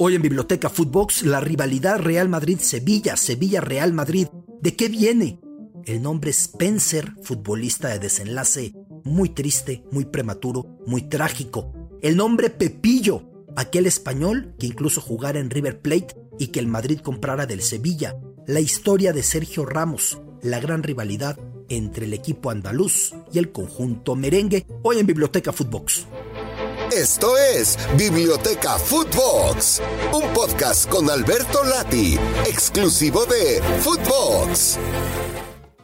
Hoy en Biblioteca Footbox, la rivalidad Real Madrid-Sevilla, Sevilla-Real Madrid. ¿De qué viene? El nombre Spencer, futbolista de desenlace muy triste, muy prematuro, muy trágico. El nombre Pepillo, aquel español que incluso jugara en River Plate y que el Madrid comprara del Sevilla. La historia de Sergio Ramos, la gran rivalidad entre el equipo andaluz y el conjunto merengue, hoy en Biblioteca Footbox. Esto es Biblioteca Footbox, un podcast con Alberto Lati, exclusivo de Footbox.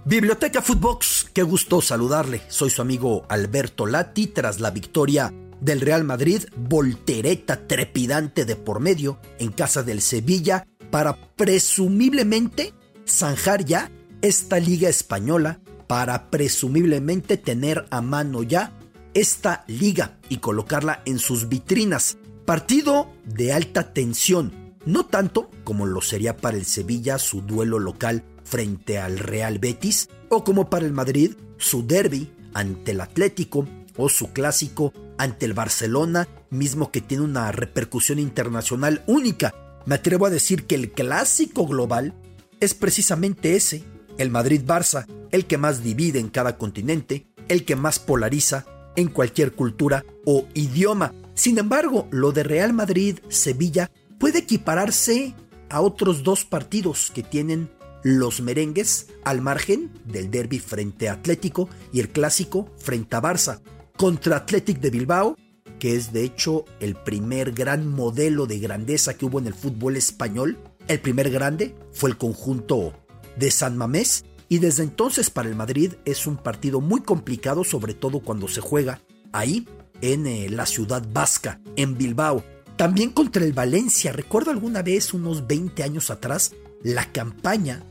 Biblioteca Footbox, qué gusto saludarle. Soy su amigo Alberto Lati tras la victoria del Real Madrid, voltereta trepidante de por medio en casa del Sevilla para presumiblemente zanjar ya esta liga española, para presumiblemente tener a mano ya esta liga y colocarla en sus vitrinas. Partido de alta tensión, no tanto como lo sería para el Sevilla su duelo local frente al Real Betis, o como para el Madrid su derby ante el Atlético, o su clásico ante el Barcelona, mismo que tiene una repercusión internacional única. Me atrevo a decir que el clásico global es precisamente ese, el Madrid-Barça, el que más divide en cada continente, el que más polariza, en cualquier cultura o idioma. Sin embargo, lo de Real Madrid-Sevilla puede equipararse a otros dos partidos que tienen los merengues al margen del derby frente a Atlético y el clásico frente a Barça. Contra Athletic de Bilbao, que es de hecho el primer gran modelo de grandeza que hubo en el fútbol español, el primer grande fue el conjunto de San Mamés y desde entonces para el Madrid es un partido muy complicado, sobre todo cuando se juega ahí, en eh, la ciudad vasca, en Bilbao. También contra el Valencia. Recuerdo alguna vez, unos 20 años atrás, la campaña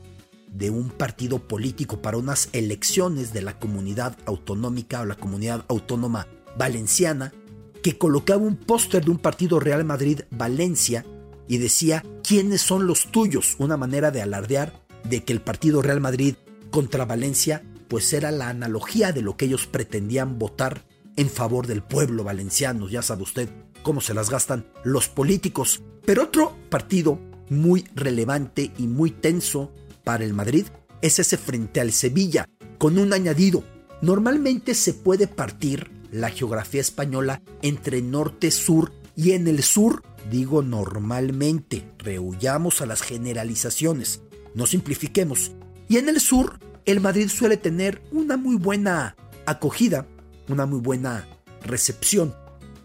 de un partido político para unas elecciones de la comunidad autonómica o la comunidad autónoma valenciana, que colocaba un póster de un partido Real Madrid-Valencia y decía quiénes son los tuyos, una manera de alardear de que el partido Real Madrid contra Valencia, pues era la analogía de lo que ellos pretendían votar en favor del pueblo valenciano. Ya sabe usted cómo se las gastan los políticos. Pero otro partido muy relevante y muy tenso para el Madrid es ese frente al Sevilla, con un añadido. Normalmente se puede partir la geografía española entre norte-sur y en el sur, digo normalmente, rehuyamos a las generalizaciones, no simplifiquemos, y en el sur, el Madrid suele tener una muy buena acogida, una muy buena recepción.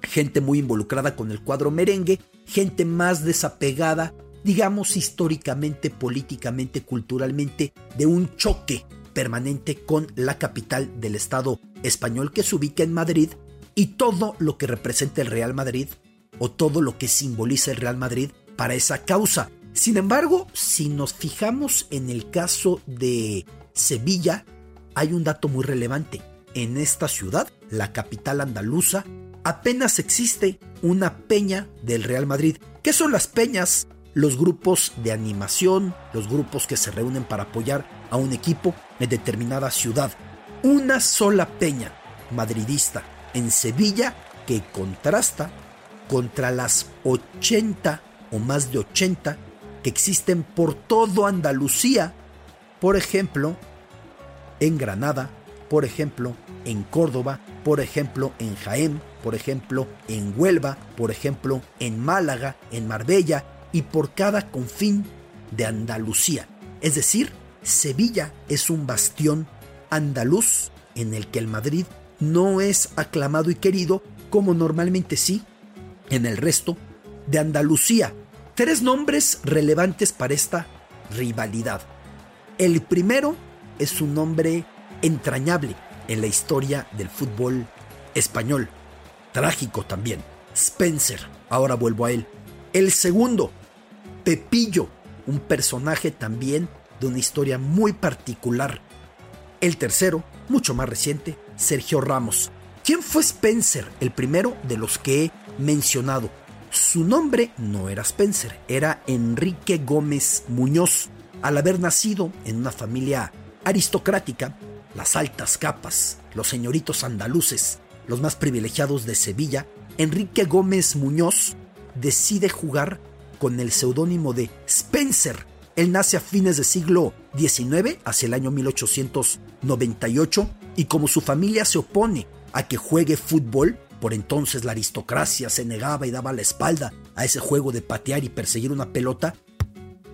Gente muy involucrada con el cuadro merengue, gente más desapegada, digamos históricamente, políticamente, culturalmente, de un choque permanente con la capital del Estado español que se ubica en Madrid y todo lo que representa el Real Madrid o todo lo que simboliza el Real Madrid para esa causa. Sin embargo, si nos fijamos en el caso de Sevilla, hay un dato muy relevante. En esta ciudad, la capital andaluza, apenas existe una peña del Real Madrid. ¿Qué son las peñas? Los grupos de animación, los grupos que se reúnen para apoyar a un equipo en determinada ciudad. Una sola peña madridista en Sevilla que contrasta contra las 80 o más de 80 existen por todo Andalucía, por ejemplo, en Granada, por ejemplo, en Córdoba, por ejemplo, en Jaén, por ejemplo, en Huelva, por ejemplo, en Málaga, en Marbella y por cada confín de Andalucía. Es decir, Sevilla es un bastión andaluz en el que el Madrid no es aclamado y querido como normalmente sí en el resto de Andalucía, Tres nombres relevantes para esta rivalidad. El primero es un nombre entrañable en la historia del fútbol español. Trágico también. Spencer. Ahora vuelvo a él. El segundo, Pepillo. Un personaje también de una historia muy particular. El tercero, mucho más reciente, Sergio Ramos. ¿Quién fue Spencer? El primero de los que he mencionado. Su nombre no era Spencer, era Enrique Gómez Muñoz. Al haber nacido en una familia aristocrática, las altas capas, los señoritos andaluces, los más privilegiados de Sevilla, Enrique Gómez Muñoz decide jugar con el seudónimo de Spencer. Él nace a fines del siglo XIX, hacia el año 1898, y como su familia se opone a que juegue fútbol, por entonces la aristocracia se negaba y daba la espalda a ese juego de patear y perseguir una pelota,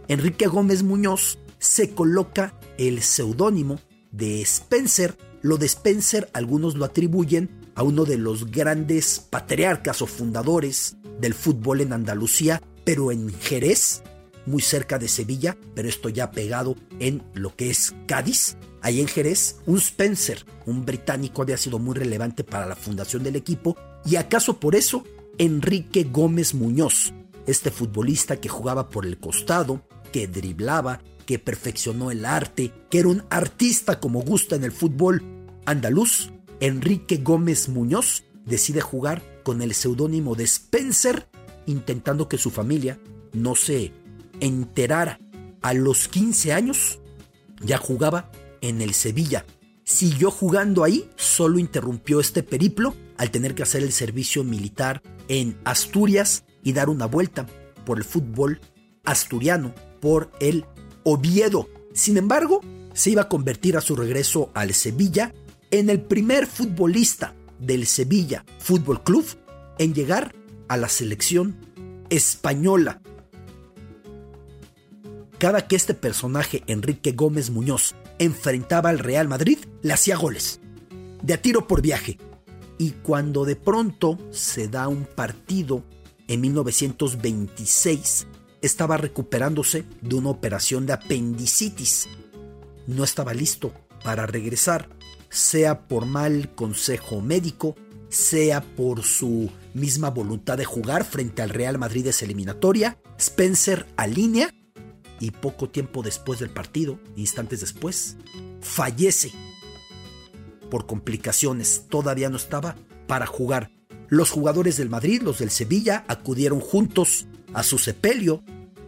Enrique Gómez Muñoz se coloca el seudónimo de Spencer. Lo de Spencer algunos lo atribuyen a uno de los grandes patriarcas o fundadores del fútbol en Andalucía, pero en Jerez, muy cerca de Sevilla, pero esto ya pegado en lo que es Cádiz. Ahí en Jerez, un Spencer, un británico, había sido muy relevante para la fundación del equipo y acaso por eso Enrique Gómez Muñoz, este futbolista que jugaba por el costado, que driblaba, que perfeccionó el arte, que era un artista como gusta en el fútbol andaluz, Enrique Gómez Muñoz decide jugar con el seudónimo de Spencer, intentando que su familia no se enterara. A los 15 años ya jugaba en el Sevilla. Siguió jugando ahí, solo interrumpió este periplo al tener que hacer el servicio militar en Asturias y dar una vuelta por el fútbol asturiano, por el Oviedo. Sin embargo, se iba a convertir a su regreso al Sevilla en el primer futbolista del Sevilla Fútbol Club en llegar a la selección española. Cada que este personaje, Enrique Gómez Muñoz, enfrentaba al Real Madrid, le hacía goles, de a tiro por viaje. Y cuando de pronto se da un partido en 1926 estaba recuperándose de una operación de apendicitis. No estaba listo para regresar, sea por mal consejo médico, sea por su misma voluntad de jugar frente al Real Madrid esa eliminatoria. Spencer alinea y poco tiempo después del partido, instantes después, fallece por complicaciones. Todavía no estaba para jugar. Los jugadores del Madrid, los del Sevilla, acudieron juntos a su sepelio.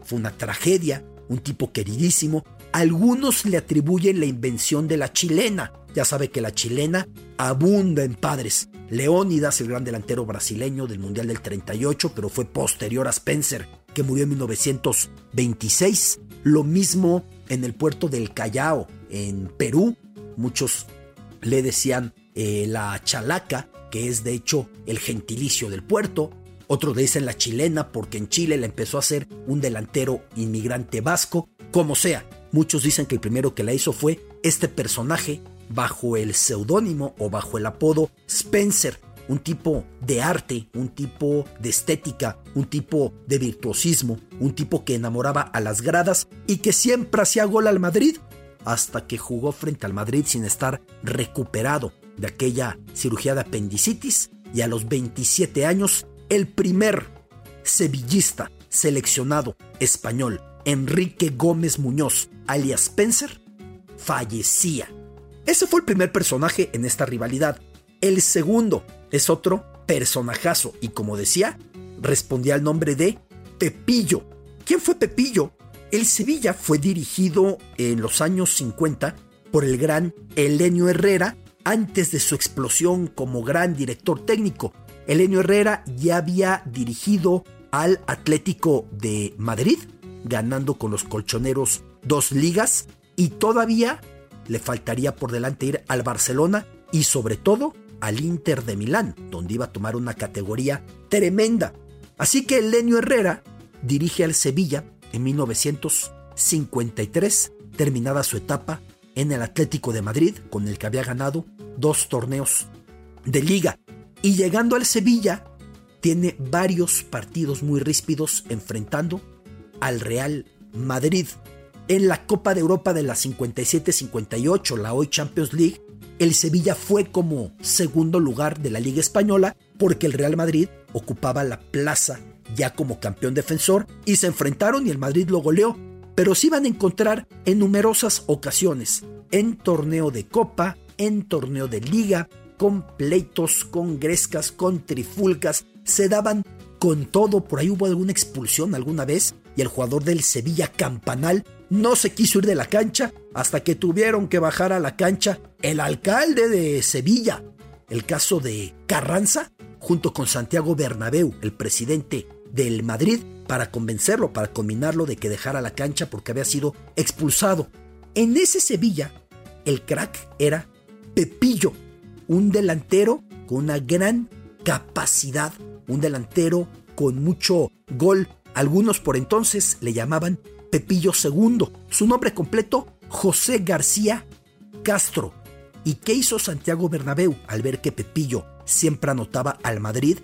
Fue una tragedia, un tipo queridísimo. Algunos le atribuyen la invención de la chilena. Ya sabe que la chilena abunda en padres. Leónidas, el gran delantero brasileño del Mundial del 38, pero fue posterior a Spencer, que murió en 1926. Lo mismo en el puerto del Callao, en Perú. Muchos le decían eh, la chalaca, que es de hecho el gentilicio del puerto. Otros le dicen la chilena porque en Chile la empezó a hacer un delantero inmigrante vasco. Como sea, muchos dicen que el primero que la hizo fue este personaje bajo el seudónimo o bajo el apodo Spencer, un tipo de arte, un tipo de estética, un tipo de virtuosismo, un tipo que enamoraba a las gradas y que siempre hacía gol al Madrid, hasta que jugó frente al Madrid sin estar recuperado de aquella cirugía de apendicitis y a los 27 años el primer sevillista seleccionado español, Enrique Gómez Muñoz, alias Spencer, fallecía. Ese fue el primer personaje en esta rivalidad. El segundo es otro personajazo y como decía, respondía al nombre de Pepillo. ¿Quién fue Pepillo? El Sevilla fue dirigido en los años 50 por el gran Elenio Herrera antes de su explosión como gran director técnico. Elenio Herrera ya había dirigido al Atlético de Madrid, ganando con los colchoneros dos ligas y todavía le faltaría por delante ir al Barcelona y sobre todo al Inter de Milán, donde iba a tomar una categoría tremenda. Así que Elenio Herrera dirige al Sevilla en 1953, terminada su etapa en el Atlético de Madrid, con el que había ganado dos torneos de liga. Y llegando al Sevilla, tiene varios partidos muy ríspidos enfrentando al Real Madrid. En la Copa de Europa de la 57-58, la hoy Champions League, el Sevilla fue como segundo lugar de la Liga Española porque el Real Madrid ocupaba la plaza ya como campeón defensor y se enfrentaron y el Madrid lo goleó, pero se iban a encontrar en numerosas ocasiones, en torneo de Copa, en torneo de Liga, con pleitos, con grescas, con trifulcas, se daban con todo, por ahí hubo alguna expulsión alguna vez y el jugador del Sevilla Campanal no se quiso ir de la cancha hasta que tuvieron que bajar a la cancha el alcalde de Sevilla. El caso de Carranza, junto con Santiago Bernabéu, el presidente del Madrid para convencerlo, para combinarlo de que dejara la cancha porque había sido expulsado. En ese Sevilla, el crack era Pepillo, un delantero con una gran capacidad, un delantero con mucho gol. Algunos por entonces le llamaban Pepillo II. Su nombre completo, José García Castro. ¿Y qué hizo Santiago Bernabéu al ver que Pepillo siempre anotaba al Madrid?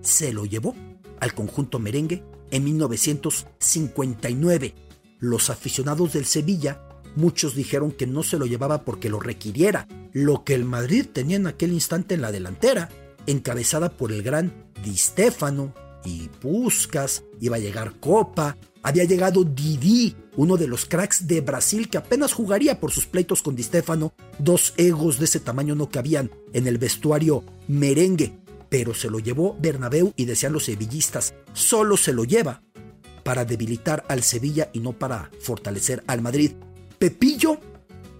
Se lo llevó al conjunto merengue en 1959. Los aficionados del Sevilla, muchos dijeron que no se lo llevaba porque lo requiriera, lo que el Madrid tenía en aquel instante en la delantera, encabezada por el gran Di Stefano y Puskas, iba a llegar Copa, había llegado Didi, uno de los cracks de Brasil que apenas jugaría por sus pleitos con Di Stefano, dos egos de ese tamaño no cabían en el vestuario merengue, pero se lo llevó Bernabéu y decían los sevillistas, solo se lo lleva para debilitar al Sevilla y no para fortalecer al Madrid. Pepillo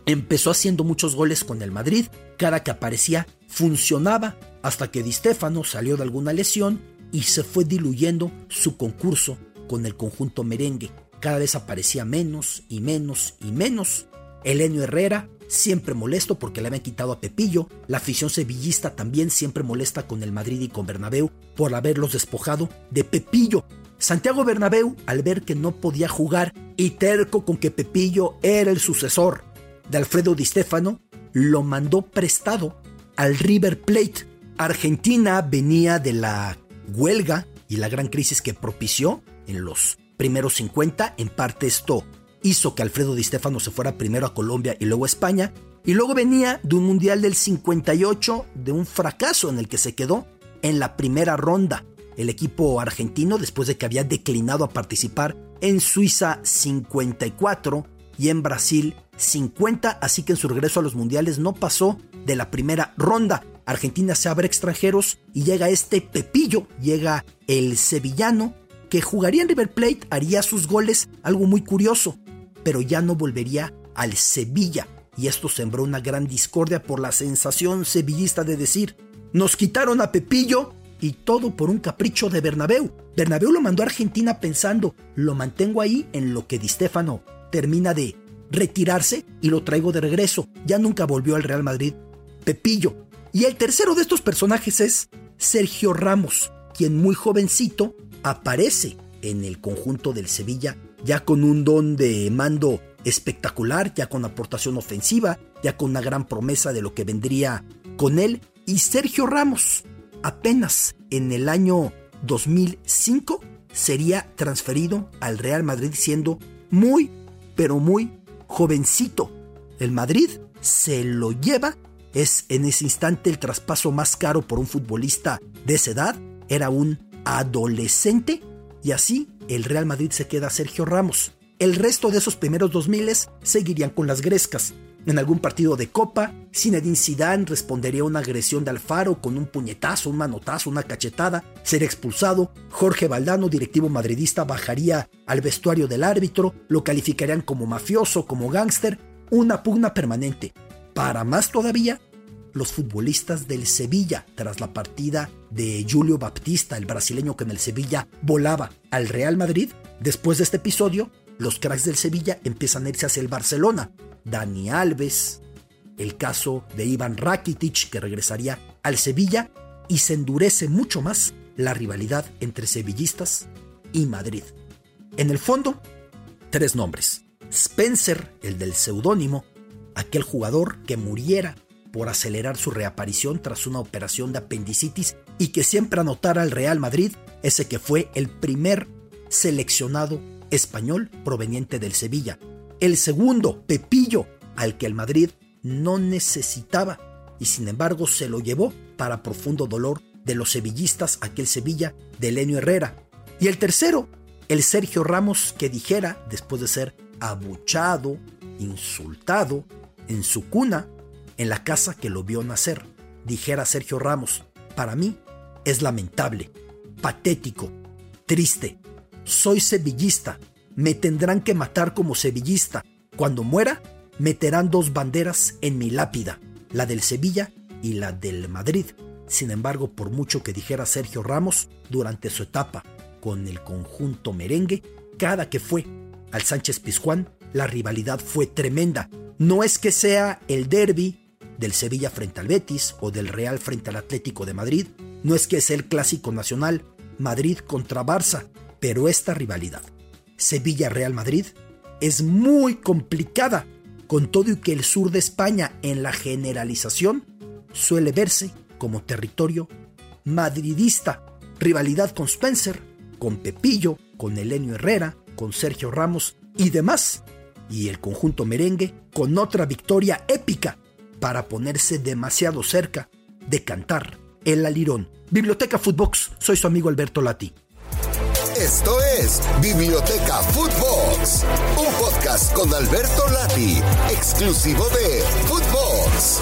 empezó haciendo muchos goles con el Madrid, cada que aparecía funcionaba hasta que Di Stefano salió de alguna lesión y se fue diluyendo su concurso con el conjunto merengue. Cada vez aparecía menos y menos y menos. Elenio Herrera siempre molesto porque le habían quitado a Pepillo, la afición sevillista también siempre molesta con el Madrid y con Bernabéu por haberlos despojado de Pepillo. Santiago Bernabéu, al ver que no podía jugar y terco con que Pepillo era el sucesor de Alfredo Di Stefano, lo mandó prestado al River Plate. Argentina venía de la huelga y la gran crisis que propició en los primeros 50, en parte esto hizo que Alfredo Di Stefano se fuera primero a Colombia y luego a España, y luego venía de un Mundial del 58, de un fracaso en el que se quedó en la primera ronda. El equipo argentino, después de que había declinado a participar en Suiza 54 y en Brasil 50, así que en su regreso a los mundiales no pasó de la primera ronda. Argentina se abre extranjeros y llega este Pepillo, llega el sevillano, que jugaría en River Plate, haría sus goles, algo muy curioso pero ya no volvería al Sevilla, y esto sembró una gran discordia por la sensación sevillista de decir, nos quitaron a Pepillo y todo por un capricho de Bernabéu. Bernabéu lo mandó a Argentina pensando, lo mantengo ahí en lo que Di Stefano termina de retirarse y lo traigo de regreso. Ya nunca volvió al Real Madrid. Pepillo. Y el tercero de estos personajes es Sergio Ramos, quien muy jovencito aparece en el conjunto del Sevilla ya con un don de mando espectacular, ya con aportación ofensiva, ya con una gran promesa de lo que vendría con él. Y Sergio Ramos, apenas en el año 2005, sería transferido al Real Madrid siendo muy, pero muy jovencito. El Madrid se lo lleva, es en ese instante el traspaso más caro por un futbolista de esa edad, era un adolescente y así el Real Madrid se queda Sergio Ramos. El resto de esos primeros 2000 seguirían con las grescas. En algún partido de Copa, Zinedine Zidane respondería a una agresión de Alfaro con un puñetazo, un manotazo, una cachetada, sería expulsado. Jorge Valdano, directivo madridista, bajaría al vestuario del árbitro, lo calificarían como mafioso, como gángster, una pugna permanente. Para más todavía, los futbolistas del Sevilla tras la partida de Julio Baptista, el brasileño que en el Sevilla volaba al Real Madrid. Después de este episodio, los cracks del Sevilla empiezan a irse hacia el Barcelona. Dani Alves, el caso de Iván Rakitic que regresaría al Sevilla y se endurece mucho más la rivalidad entre sevillistas y Madrid. En el fondo, tres nombres. Spencer, el del seudónimo, aquel jugador que muriera por acelerar su reaparición tras una operación de apendicitis y que siempre anotara al Real Madrid, ese que fue el primer seleccionado español proveniente del Sevilla. El segundo, Pepillo, al que el Madrid no necesitaba y sin embargo se lo llevó para profundo dolor de los sevillistas aquel Sevilla de Lenio Herrera. Y el tercero, el Sergio Ramos que dijera, después de ser abuchado, insultado, en su cuna, en la casa que lo vio nacer, dijera Sergio Ramos, para mí es lamentable, patético, triste. Soy sevillista, me tendrán que matar como sevillista. Cuando muera, meterán dos banderas en mi lápida, la del Sevilla y la del Madrid. Sin embargo, por mucho que dijera Sergio Ramos, durante su etapa con el conjunto merengue, cada que fue al Sánchez Pizjuán, la rivalidad fue tremenda. No es que sea el derby del Sevilla frente al Betis o del Real frente al Atlético de Madrid, no es que sea el clásico nacional Madrid contra Barça, pero esta rivalidad Sevilla-Real Madrid es muy complicada, con todo y que el sur de España en la generalización suele verse como territorio madridista, rivalidad con Spencer, con Pepillo, con Elenio Herrera, con Sergio Ramos y demás, y el conjunto merengue con otra victoria épica para ponerse demasiado cerca de cantar el alirón. Biblioteca Footbox, soy su amigo Alberto Lati. Esto es Biblioteca Footbox, un podcast con Alberto Lati, exclusivo de Footbox.